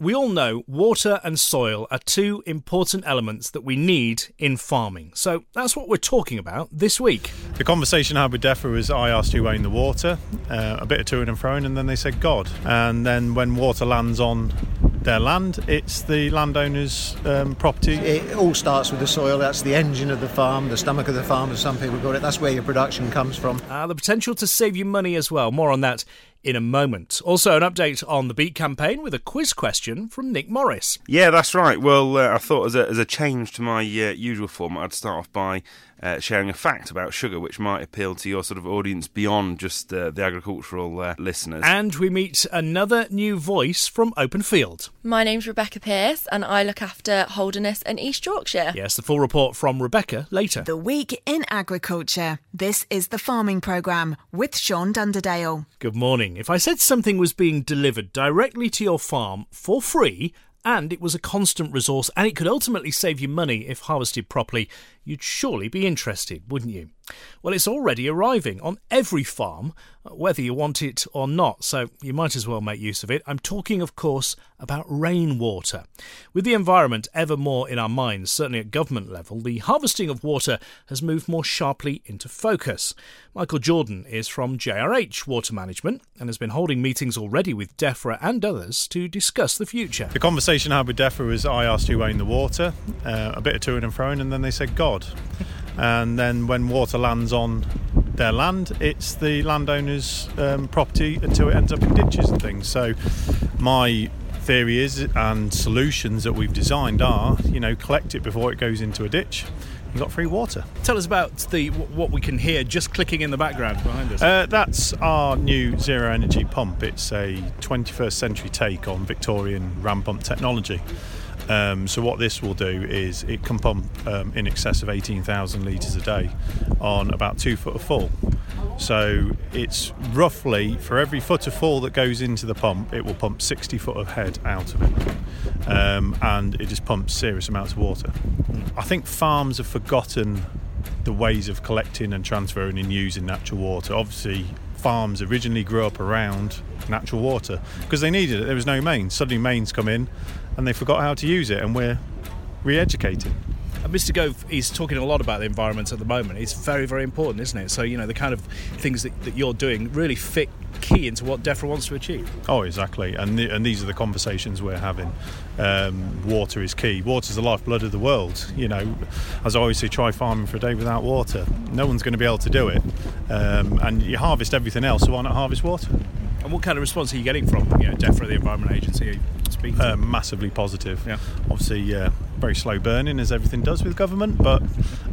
we all know water and soil are two important elements that we need in farming. So that's what we're talking about this week. The conversation I had with DEFRA was I asked who owned the water, uh, a bit of to and fro, and then they said God. And then when water lands on their land, it's the landowner's um, property. It all starts with the soil. That's the engine of the farm, the stomach of the farm, as some people call it. That's where your production comes from. Uh, the potential to save you money as well. More on that in a moment. Also, an update on the Beat campaign with a quiz question from Nick Morris. Yeah, that's right. Well, uh, I thought as a, as a change to my uh, usual format, I'd start off by uh, sharing a fact about sugar, which might appeal to your sort of audience beyond just uh, the agricultural uh, listeners. And we meet another new voice from Openfield. My name's Rebecca Pearce, and I look after Holderness and East Yorkshire. Yes, the full report from Rebecca later. The Week in Agriculture. This is the Farming Programme with Sean Dunderdale. Good morning. If I said something was being delivered directly to your farm for free, and it was a constant resource, and it could ultimately save you money if harvested properly, you'd surely be interested, wouldn't you? Well, it's already arriving on every farm, uh, whether you want it or not, so you might as well make use of it. I'm talking, of course, about rainwater. With the environment ever more in our minds, certainly at government level, the harvesting of water has moved more sharply into focus. Michael Jordan is from JRH Water Management and has been holding meetings already with DEFRA and others to discuss the future. The conversation I had with DEFRA was I asked who owned the water, uh, a bit of to and fro, and then they said God. And then when water lands on their land, it's the landowner's um, property until it ends up in ditches and things. So my theory is and solutions that we've designed are, you know, collect it before it goes into a ditch. You've got free water. Tell us about the what we can hear just clicking in the background behind us. Uh, that's our new zero energy pump. It's a 21st century take on Victorian ram pump technology. Um, so what this will do is it can pump um, in excess of 18,000 litres a day on about two foot of fall. So it's roughly for every foot of fall that goes into the pump, it will pump 60 foot of head out of it, um, and it just pumps serious amounts of water. I think farms have forgotten the ways of collecting and transferring and using natural water. Obviously, farms originally grew up around natural water because they needed it. There was no mains. Suddenly, mains come in, and they forgot how to use it, and we're re-educating. And Mr. Gove is talking a lot about the environment at the moment. It's very, very important, isn't it? So, you know, the kind of things that, that you're doing really fit key into what DEFRA wants to achieve. Oh, exactly. And the, and these are the conversations we're having. Um, water is key. Water is the lifeblood of the world. You know, as I always say, try farming for a day without water. No one's going to be able to do it. Um, and you harvest everything else, so why not harvest water? And what kind of response are you getting from you know, DEFRA, the Environment Agency? Speaking uh, massively positive. Yeah. Obviously, uh, very slow burning as everything does with government, but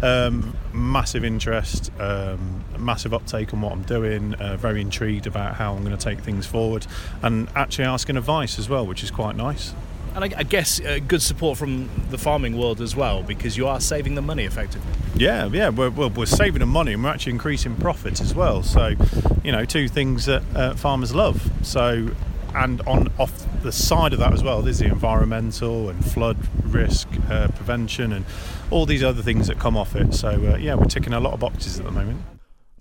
um, massive interest, um, massive uptake on what I'm doing. Uh, very intrigued about how I'm going to take things forward, and actually asking advice as well, which is quite nice. And I, I guess uh, good support from the farming world as well, because you are saving them money effectively. Yeah, yeah, we're, we're, we're saving them money and we're actually increasing profits as well. So, you know, two things that uh, farmers love. So, and on off the side of that as well, there's the environmental and flood risk uh, prevention and all these other things that come off it. So, uh, yeah, we're ticking a lot of boxes at the moment.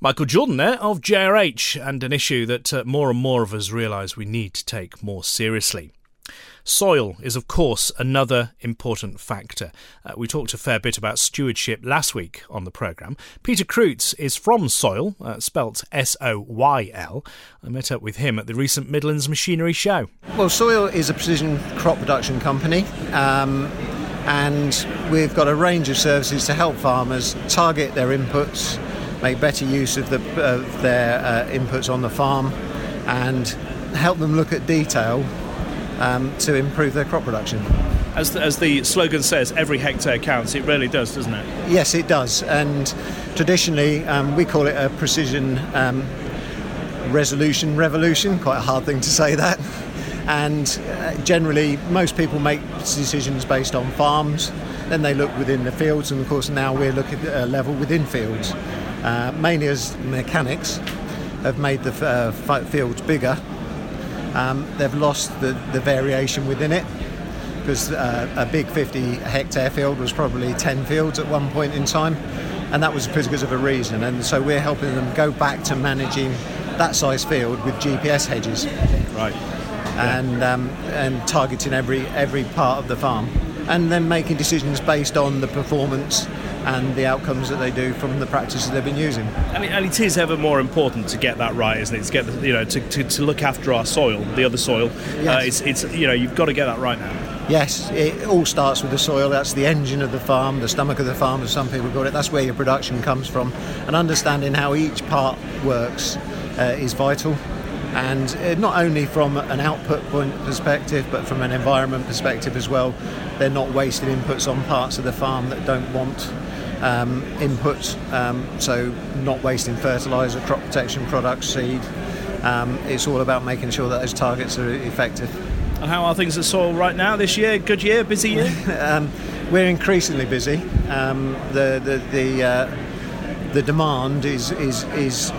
Michael Jordan there of JRH, and an issue that uh, more and more of us realise we need to take more seriously. SOYL is, of course, another important factor. Uh, we talked a fair bit about stewardship last week on the programme. Peter Kreutz is from SOYL, uh, spelt S O Y L. I met up with him at the recent Midlands Machinery Show. Well, Soil is a precision crop production company. Um, and we've got a range of services to help farmers target their inputs, make better use of, the, their uh, inputs on the farm, and help them look at detail um, to improve their crop production. As the, as the slogan says, every hectare counts. It really does, doesn't it? Yes, it does. And traditionally, um, we call it a precision um, resolution revolution. Quite a hard thing to say that. And uh, generally, most people make decisions based on farms. Then they look within the fields, and of course, now we're looking at a level within fields. Uh, mainly as mechanics have made the uh, fields bigger um, they've lost the, the variation within it because uh, a big 50 hectare field was probably 10 fields at one point in time, and that was because of a reason. And so we're helping them go back to managing that size field with GPS hedges. Right. and um, and targeting every every part of the farm, and then making decisions based on the performance and the outcomes that they do from the practices they've been using. And it, and it is ever more important to get that right, isn't it? To get the, you know to, to, to look after our soil, the other soil. Yes. Uh, it's it's you know you've got to get that right now. Yes, it all starts with the soil. That's the engine of the farm, the stomach of the farm, as some people call it. That's where your production comes from. And understanding how each part works uh, is vital. And uh, not only from an output point perspective, but from an environment perspective as well. They're not wasting inputs on parts of the farm that don't want um, inputs. Um, so, not wasting fertiliser, crop protection products, seed. Um, it's all about making sure that those targets are effective. And how are things at SOYL right now this year? Good year, busy year. um, we're increasingly busy. Um, the the the, uh, the demand is, is is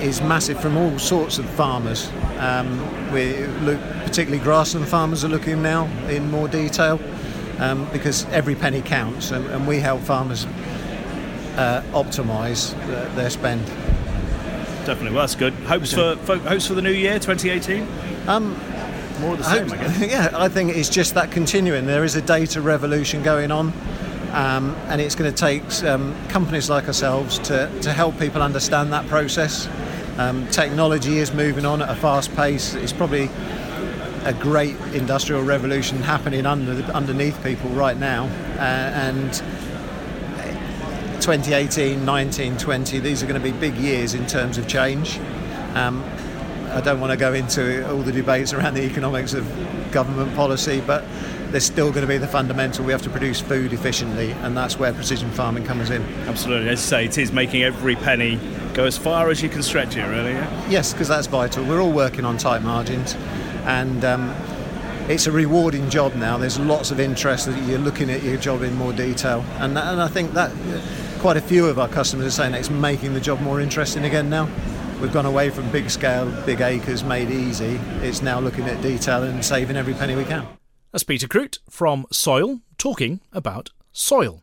is massive from all sorts of farmers. Um, we look, particularly grassland farmers are looking now in more detail um, because every penny counts, and, and we help farmers uh, optimise their spend. Definitely, well, that's good. Hopes for, for hopes for the new year, 2018. Um, more of the same, I, guess. yeah, I think it's just that continuing. There is a data revolution going on, um, and it's going to take um, companies like ourselves to, to help people understand that process. Um, technology is moving on at a fast pace. It's probably a great industrial revolution happening under, underneath people right now, uh, and 2018, 19, 20, these are going to be big years in terms of change. Um, I don't want to go into all the debates around the economics of government policy, but there's still going to be the fundamental. We have to produce food efficiently, and that's where precision farming comes in. Absolutely, as you say, it is making every penny go as far as you can stretch it, really. Yeah? Yes, because that's vital. We're all working on tight margins, and um, it's a rewarding job now. There's lots of interest that you're looking at your job in more detail, and, and I think that quite a few of our customers are saying it's making the job more interesting again now. We've gone away from big scale, big acres made easy. It's now looking at detail and saving every penny we can. That's Peter Crute from SOYL talking about soil.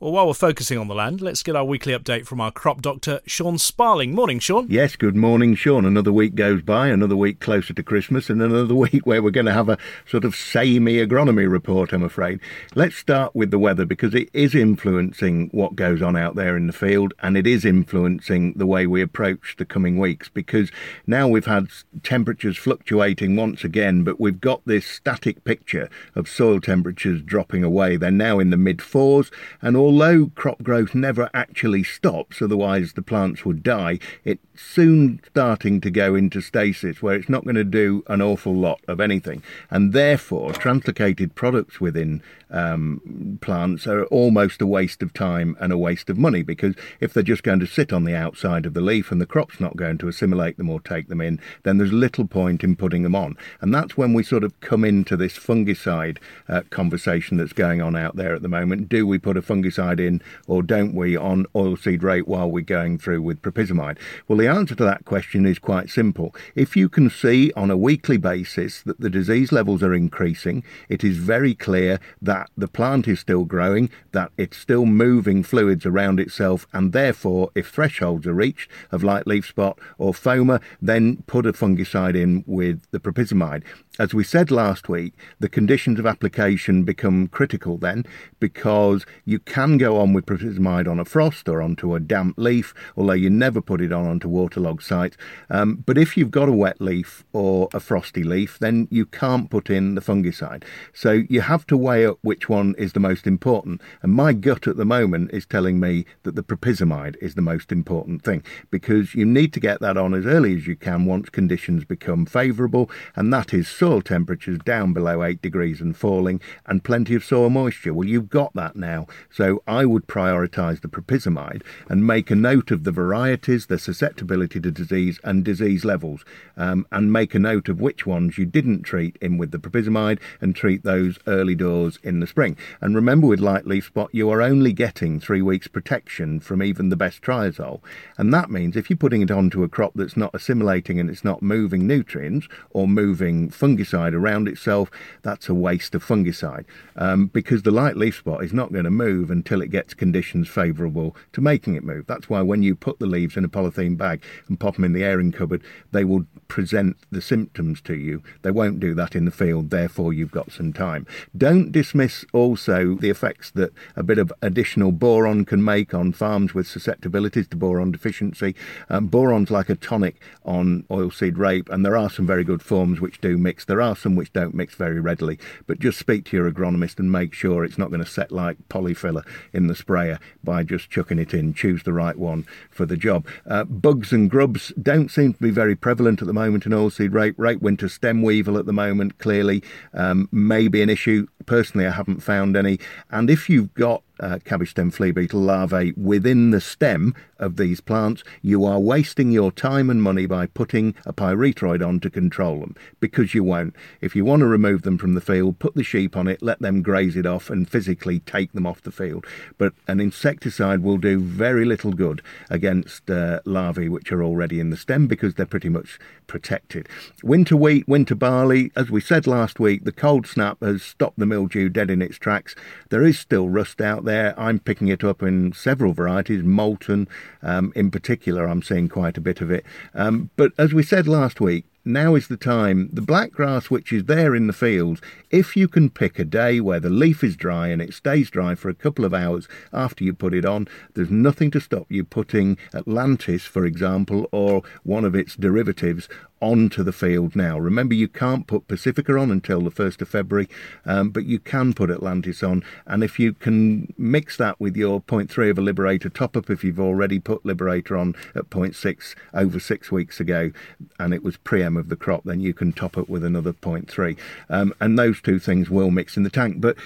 Well, while we're focusing on the land, let's get our weekly update from our crop doctor, Sean Sparling. Morning, Sean. Yes, good morning, Sean. Another week goes by, another week closer to Christmas, and another week where we're going to have a sort of samey agronomy report, I'm afraid. Let's start with the weather because it is influencing what goes on out there in the field, and it is influencing the way we approach the coming weeks because now we've had temperatures fluctuating once again, but we've got this static picture of soil temperatures dropping away. They're now in the mid fours, and although crop growth never actually stops, otherwise the plants would die, it's soon starting to go into stasis where it's not going to do an awful lot of anything. And therefore, translocated products within um, plants are almost a waste of time and a waste of money because if they're just going to sit on the outside of the leaf and the crop's not going to assimilate them or take them in, then there's little point in putting them on. And that's when we sort of come into this fungicide uh, conversation that's going on out there at the moment. Do we put a fungicide in or don't we on oilseed rape while we're going through with propyzamide? Well, the answer to that question is quite simple. If you can see on a weekly basis that the disease levels are increasing, it is very clear that the plant is still growing, that it's still moving fluids around itself, and therefore, if thresholds are reached of light leaf spot or phoma, then put a fungicide in with the propyzamide. As we said last week, the conditions of application become critical then because you can go on with propyzamide on a frost or onto a damp leaf, although you never put it on onto waterlogged sites. Um, but if you've got a wet leaf or a frosty leaf, then you can't put in the fungicide. So you have to weigh up which one is the most important. And my gut at the moment is telling me that the propyzamide is the most important thing because you need to get that on as early as you can once conditions become favourable, and that is soil temperatures down below 8 degrees and falling, and plenty of soil moisture. Well, you've got that now. So I would prioritise the propyzamide and make a note of the varieties, the susceptibility to disease, and disease levels, um, and make a note of which ones you didn't treat in with the propyzamide and treat those early doors in the spring. And remember, with light leaf spot, you are only getting three weeks protection from even the best triazole. And that means if you're putting it onto a crop that's not assimilating and it's not moving nutrients or moving fungicide around itself, that's a waste of fungicide um, because the light leaf spot is not going to move until it gets conditions favourable to making it move. That's why when you put the leaves in a polythene bag, bag and pop them in the airing cupboard, they will present the symptoms to you. They won't do that in the field, therefore, you've got some time. Don't dismiss also the effects that a bit of additional boron can make on farms with susceptibilities to boron deficiency. Um, boron's like a tonic on oilseed rape, and there are some very good forms which do mix. There are some which don't mix very readily, but just speak to your agronomist and make sure it's not going to set like polyfiller in the sprayer by just chucking it in. Choose the right one for the job. Uh, bugs and grubs don't seem to be very prevalent at the moment in oilseed rape. Rape winter stem weevil at the moment clearly um, may be an issue. Personally, I haven't found any. And if you've got uh, cabbage stem flea beetle larvae within the stem of these plants, you are wasting your time and money by putting a pyrethroid on to control them because you won't. If you want to remove them from the field, put the sheep on it, let them graze it off, and physically take them off the field. But an insecticide will do very little good against uh, larvae which are already in the stem because they're pretty much protected. Winter wheat, winter barley, as we said last week, the cold snap has stopped the mildew dead in its tracks. There is still rust out there. I'm picking it up in several varieties, Moulton um, in particular, I'm seeing quite a bit of it. Um, but as we said last week, now is the time. The black grass, which is there in the fields, if you can pick a day where the leaf is dry and it stays dry for a couple of hours after you put it on, there's nothing to stop you putting Atlantis, for example, or one of its derivatives onto the field now. Remember, you can't put Pacifica on until the 1st of February, um, but you can put Atlantis on. And if you can mix that with your 0.3 of a Liberator top up, if you've already put Liberator on at 0.6 over six weeks ago and it was pre-em of the crop, then you can top up with another 0.3. Um, and those two things will mix in the tank. But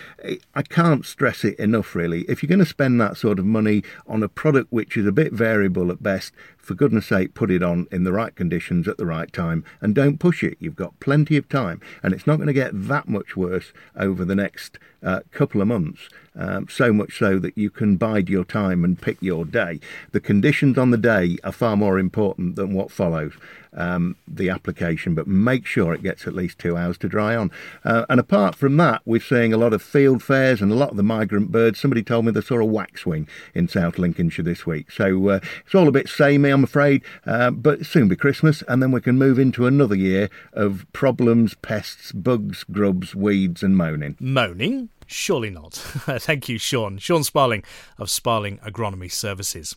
I can't stress it enough, really. If you're going to spend that sort of money on a product which is a bit variable at best, for goodness sake, put it on in the right conditions at the right time and don't push it. You've got plenty of time, and it's not going to get that much worse over the next uh, couple of months. Um, so much so that you can bide your time and pick your day. The conditions on the day are far more important than what follows um, the application, but make sure it gets at least two hours to dry on. Uh, and apart from that, we're seeing a lot of field fares and a lot of the migrant birds. Somebody told me they saw a waxwing in South Lincolnshire this week. So uh, it's all a bit samey, I'm afraid, uh, but soon be Christmas, and then we can move into another year of problems, pests, bugs, grubs, weeds, and moaning. Moaning? Surely not. Thank you, Sean. Sean Sparling of Sparling Agronomy Services.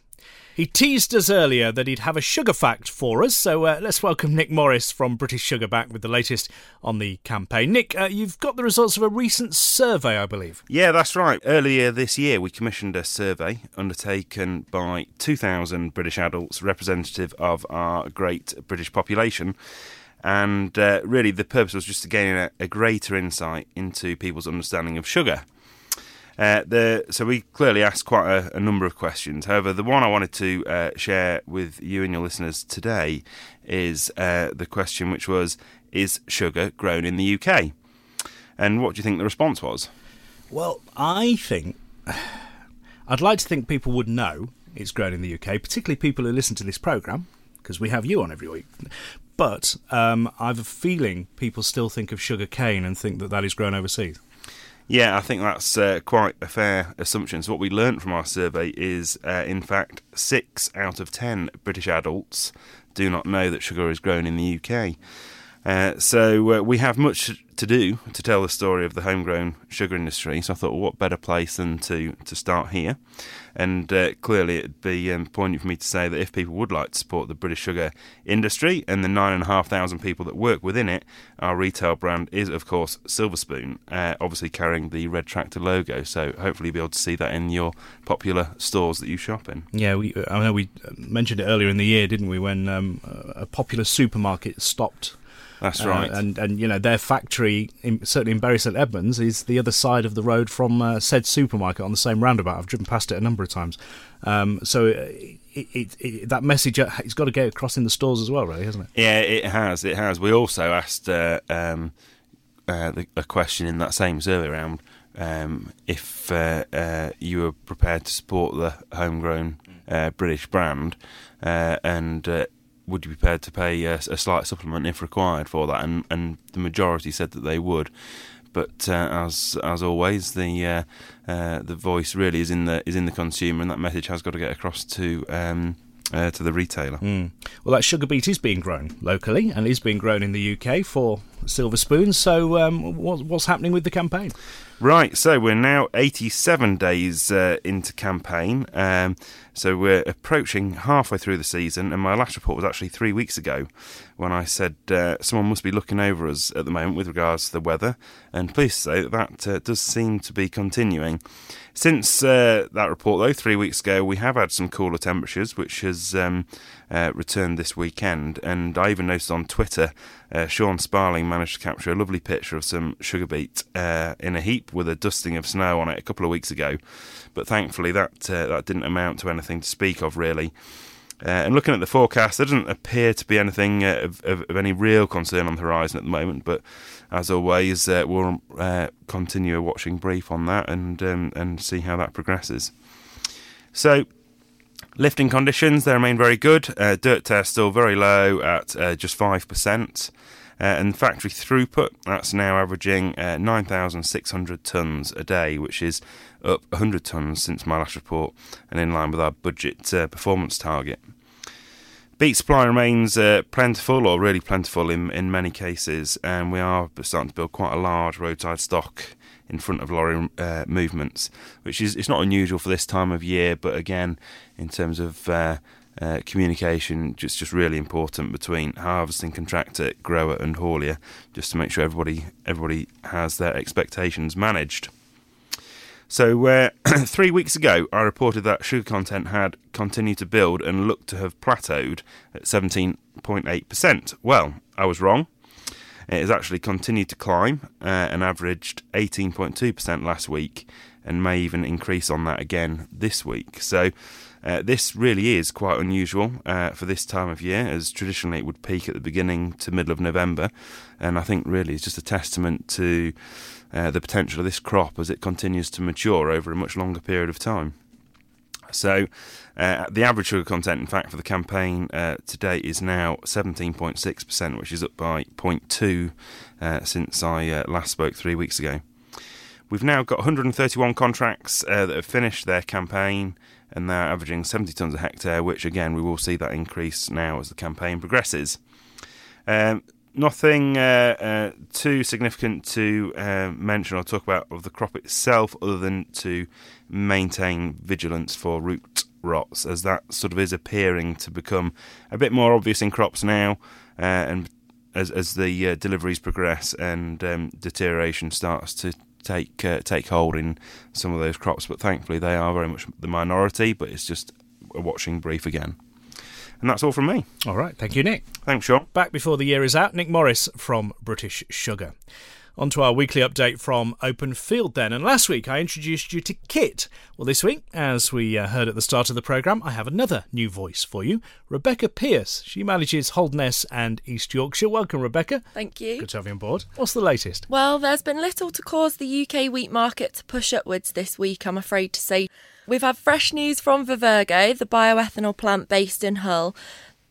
He teased us earlier that he'd have a sugar fact for us, so uh, let's welcome Nick Morris from British Sugar back with the latest on the campaign. Nick, uh, you've got the results of a recent survey, I believe. Yeah, that's right. Earlier this year, we commissioned a survey undertaken by 2,000 British adults, representative of our great British population and uh, really the purpose was just to gain a, a, greater insight into people's understanding of sugar. Uh, the, so we clearly asked quite a, a, number of questions. However, the one I wanted to uh, share with you and your listeners today is uh, the question which was, is sugar grown in the UK? And what do you think the response was? Well, I think I'd like to think people would know it's grown in the UK, particularly people who listen to this programme, because we have you on every week. But um, I have a feeling people still think of sugar cane and think that that is grown overseas. Yeah, I think that's uh, quite a fair assumption. So, what we learned from our survey is, uh, in fact, six out of ten British adults do not know that sugar is grown in the UK. Uh, so, uh, we have much to do to tell the story of the homegrown sugar industry. So, I thought, well, what better place than to, to start here? And uh, clearly, it'd be um, poignant for me to say that if people would like to support the British sugar industry and the nine and a half thousand people that work within it, our retail brand is, of course, Silver Spoon, uh, obviously carrying the red tractor logo. So hopefully, you'll be able to see that in your popular stores that you shop in. Yeah, we, I know we mentioned it earlier in the year, didn't we, when um, a popular supermarket stopped that's uh, right. Uh, and and you know their factory, in, certainly in Bury St Edmunds, is the other side of the road from uh, said supermarket on the same roundabout. I've driven past it a number of times. Um, so it, it, it, that message uh, it's got to get across in the stores as well, really, hasn't it? Yeah, it has. It has. We also asked uh, um, uh, the, a question in that same survey round. Um, if you were prepared to support the homegrown British brand, and would you be prepared to pay a, a, slight supplement if required for that? And and the majority said that they would. But uh, as as always, the uh, uh, the voice really is in the is in the consumer, and that message has got to get across to um, uh, to the retailer. Mm. Well, that sugar beet is being grown locally and is being grown in the UK for silver spoons. So, um, what, what's happening with the campaign? Right, so we're now 87 days uh, into campaign. Um, so we're approaching halfway through the season, and my last report was actually three weeks ago when I said uh, someone must be looking over us at the moment with regards to the weather. And pleased to say that that uh, does seem to be continuing. Since uh, that report, though, three weeks ago, we have had some cooler temperatures, which has um, uh, returned this weekend. And I even noticed on Twitter, uh, Sean Sparling managed to capture a lovely picture of some sugar beet uh, in a heap with a dusting of snow on it a couple of weeks ago. But thankfully, that uh, that didn't amount to anything to speak of, really. Uh, and looking at the forecast, there doesn't appear to be anything uh, of, of, of, any real concern on the horizon at the moment. But as always, we'll continue a watching brief on that and um, and see how that progresses. So, lifting conditions they remain very good. Uh, dirt test still very low at uh, just five percent. and factory throughput that's now averaging 9,600 tonnes a day, which is up 100 tonnes since my last report and in line with our budget uh, performance target. Beet supply remains uh, plentiful, or really plentiful in, in many cases, and we are starting to build quite a large roadside stock in front of lorry uh, movements, which is it's not unusual for this time of year, but again, in terms of uh, uh, communication, just just really important between harvesting contractor, grower, and haulier, just to make sure everybody everybody has their expectations managed. So, uh, three weeks ago, I reported that sugar content had continued to build and looked to have plateaued at 17.8%. Well, I was wrong. It has actually continued to climb uh, and averaged 18.2% last week and may even increase on that again this week. So, uh, this really is quite unusual uh, for this time of year, as traditionally it would peak at the beginning to middle of November. And I think really it's just a testament to uh, the potential of this crop as it continues to mature over a much longer period of time. So, uh, the average sugar content, in fact, for the campaign uh, to date is now 17.6%, which is up by 0.2 uh, since I uh, last spoke three weeks ago. We've now got 131 contracts uh, that have finished their campaign and they're averaging 70 tonnes a hectare, which again we will see that increase now as the campaign progresses. Um, nothing uh, uh, too significant to uh, mention or talk about of the crop itself, other than to maintain vigilance for root rots, as that sort of is appearing to become a bit more obvious in crops now, uh, and as as the uh, deliveries progress and um, deterioration starts to take uh, take hold in some of those crops. But thankfully, they are very much the minority. But it's just a watching brief again. And that's all from me. All right. Thank you, Nick. Thanks, Sean. Back before the year is out, Nick Morris from British Sugar. On to our weekly update from Openfield then. And last week I introduced you to Kit. Well, this week, as we uh, heard at the start of the programme, I have another new voice for you Rebecca Pierce. She manages Holderness and East Yorkshire. Welcome, Rebecca. Thank you. Good to have you on board. What's the latest? Well, there's been little to cause the UK wheat market to push upwards this week, I'm afraid to say. We've had fresh news from Vivergo, the bioethanol plant based in Hull,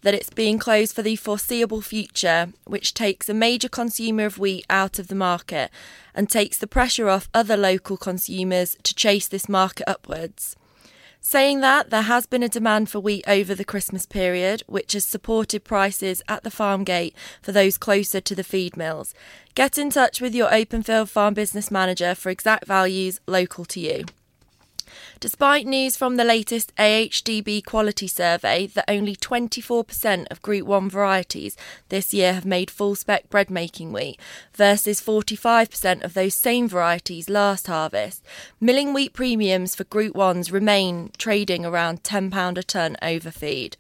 that it's being closed for the foreseeable future, which takes a major consumer of wheat out of the market and takes the pressure off other local consumers to chase this market upwards. Saying that, there has been a demand for wheat over the Christmas period, which has supported prices at the farm gate for those closer to the feed mills. Get in touch with your Openfield Farm Business Manager for exact values local to you. Despite news from the latest AHDB quality survey that only 24% of Group 1 varieties this year have made full spec bread making wheat versus 45% of those same varieties last harvest, milling wheat premiums for Group 1s remain trading around £10 a tonne over feed.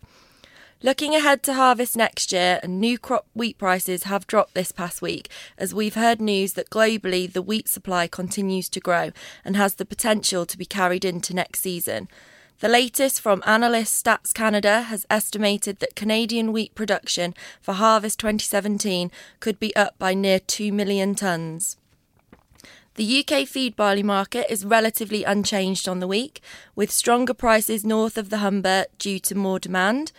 Looking ahead to harvest next year, new crop wheat prices have dropped this past week as we've heard news that globally the wheat supply continues to grow and has the potential to be carried into next season. The latest from analyst Stats Canada has estimated that Canadian wheat production for harvest 2017 could be up by near 2 million tonnes. The UK feed barley market is relatively unchanged on the week, with stronger prices north of the Humber due to more demand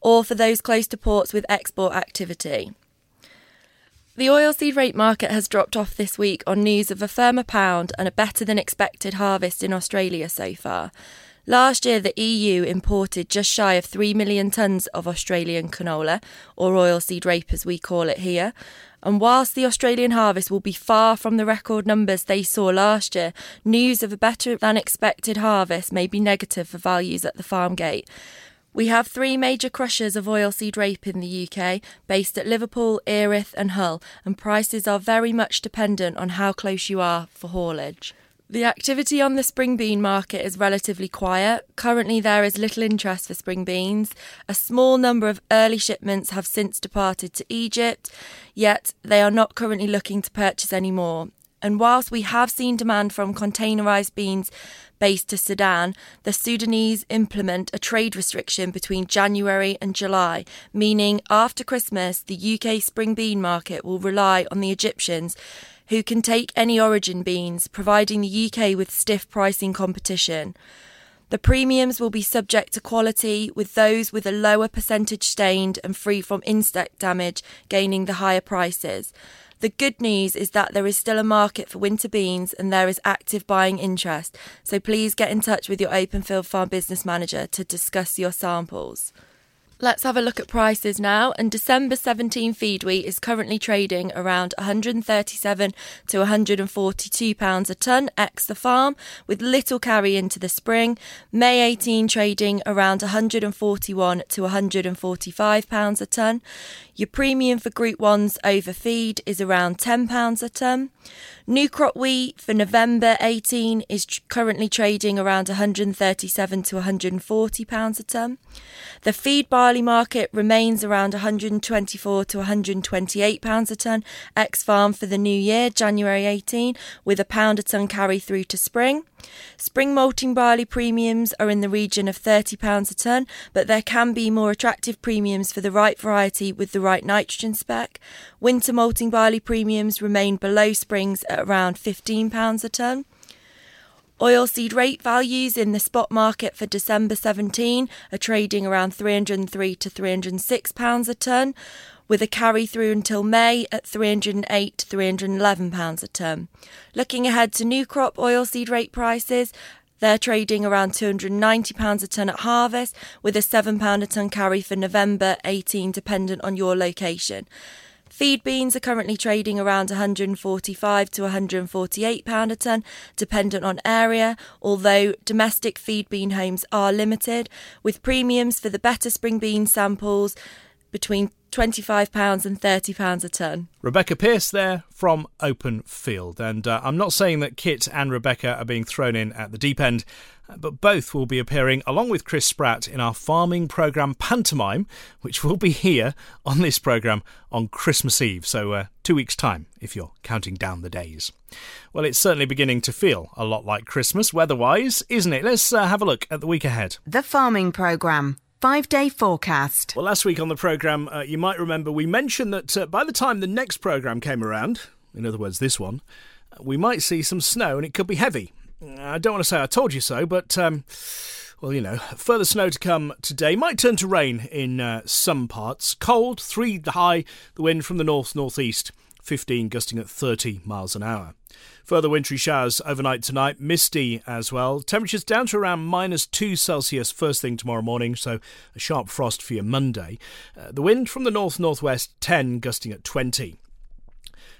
or for those close to ports with export activity. The oilseed rape market has dropped off this week on news of a firmer pound and a better than expected harvest in Australia so far. Last year, the EU imported just shy of 3 million tonnes of Australian canola, or oilseed rape as we call it here. And whilst the Australian harvest will be far from the record numbers they saw last year, news of a better than expected harvest may be negative for values at the farm gate. We have three major crushers of oilseed rape in the UK, based at Liverpool, Erith, and Hull, and prices are very much dependent on how close you are for haulage. The activity on the spring bean market is relatively quiet. Currently, there is little interest for spring beans. A small number of early shipments have since departed to Egypt, yet they are not currently looking to purchase any more. And whilst we have seen demand from containerised beans based to Sudan, the Sudanese implement a trade restriction between January and July, meaning after Christmas, the UK spring bean market will rely on the Egyptians who can take any origin beans, providing the UK with stiff pricing competition. The premiums will be subject to quality, with those with a lower percentage stained and free from insect damage gaining the higher prices. The good news is that there is still a market for winter beans and there is active buying interest, so please get in touch with your Openfield Farm business manager to discuss your samples. Let's have a look at prices now. And December 17 feed wheat is currently trading around 137 to 142 pounds a ton ex the farm, with little carry into the spring. May 18 trading around 141 to 145 pounds a ton. Your premium for Group 1's over feed is around £10 a tonne. New crop wheat for November 18 is currently trading around 137 to 140 pounds a tonne. The feed barley market remains around 124 to 128 pounds a tonne ex farm for the new year, January 18, with a pound a tonne carry through to spring. Spring malting barley premiums are in the region of £30 a tonne, but there can be more attractive premiums for the right variety with the right nitrogen spec. Winter malting barley premiums remain below springs at around £15 a tonne. Oilseed rape values in the spot market for December 17 are trading around 303 to 306 pounds a tonne, with a carry through until May at 308 to 311 pounds a tonne. Looking ahead to new crop oilseed rape prices, they're trading around £290 a tonne at harvest, with a £7 a tonne carry for November 18, dependent on your location. Feed beans are currently trading around 145 to 148 pound a ton, dependent on area, although domestic feed bean homes are limited, with premiums for the better spring bean samples between £25 and £30 a tonne. Rebecca Pierce there from Openfield. And uh, I'm not saying that Kit and Rebecca are being thrown in at the deep end, but both will be appearing along with Chris Spratt in our farming programme Pantomime, which will be here on this programme on Christmas Eve. So, uh, two weeks' time if you're counting down the days. Well, it's certainly beginning to feel a lot like Christmas weather wise, isn't it? Let's uh, have a look at the week ahead. The farming programme five day forecast. Well, last week on the programme, uh, you might remember we mentioned that uh, by the time the next programme came around, in other words, this one, we might see some snow and it could be heavy. I don't want to say I told you so, but. Um, well, you know, further snow to come today. Might turn to rain in uh, some parts. Cold, 3 the high, the wind from the north northeast, 15 gusting at 30 miles an hour. Further wintry showers overnight tonight, misty as well. Temperatures down to around minus 2 Celsius first thing tomorrow morning, so a sharp frost for your Monday. Uh, the wind from the north northwest, 10 gusting at 20.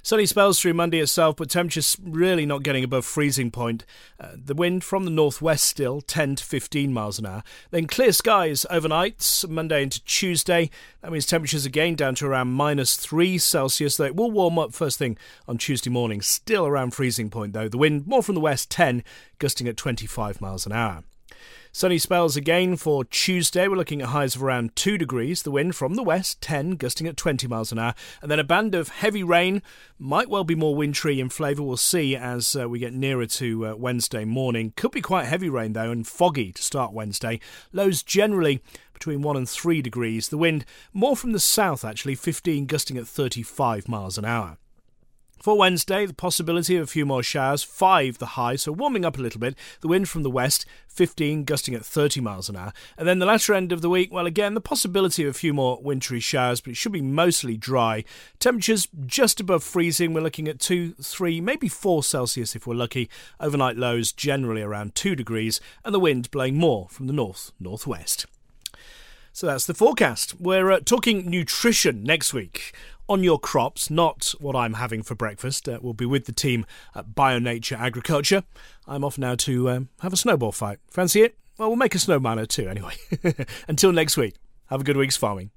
Sunny spells through Monday itself, but temperatures really not getting above freezing point. Uh, the wind from the northwest still 10 to 15 miles an hour. Then clear skies overnight, Monday into Tuesday. That means temperatures again down to around minus 3 Celsius, though it will warm up first thing on Tuesday morning. Still around freezing point, though. The wind more from the west 10, gusting at 25 miles an hour. Sunny spells again for Tuesday. We're looking at highs of around 2 degrees. The wind from the west, 10, gusting at 20 miles an hour. And then a band of heavy rain. Might well be more wintry in flavour. We'll see as uh, we get nearer to uh, Wednesday morning. Could be quite heavy rain, though, and foggy to start Wednesday. Lows generally between 1 and 3 degrees. The wind more from the south, actually, 15, gusting at 35 miles an hour. For Wednesday, the possibility of a few more showers, 5 the high, so warming up a little bit. The wind from the west, 15, gusting at 30 miles an hour. And then the latter end of the week, well, again, the possibility of a few more wintry showers, but it should be mostly dry. Temperatures just above freezing. We're looking at 2, 3, maybe 4 Celsius if we're lucky. Overnight lows generally around 2 degrees, and the wind blowing more from the north northwest. So that's the forecast. We're uh, talking nutrition next week on your crops, not what I'm having for breakfast. Uh, we'll be with the team at BioNature Agriculture. I'm off now to um, have a snowball fight. Fancy it? Well, we'll make a snowman or two anyway. Until next week, have a good week's farming.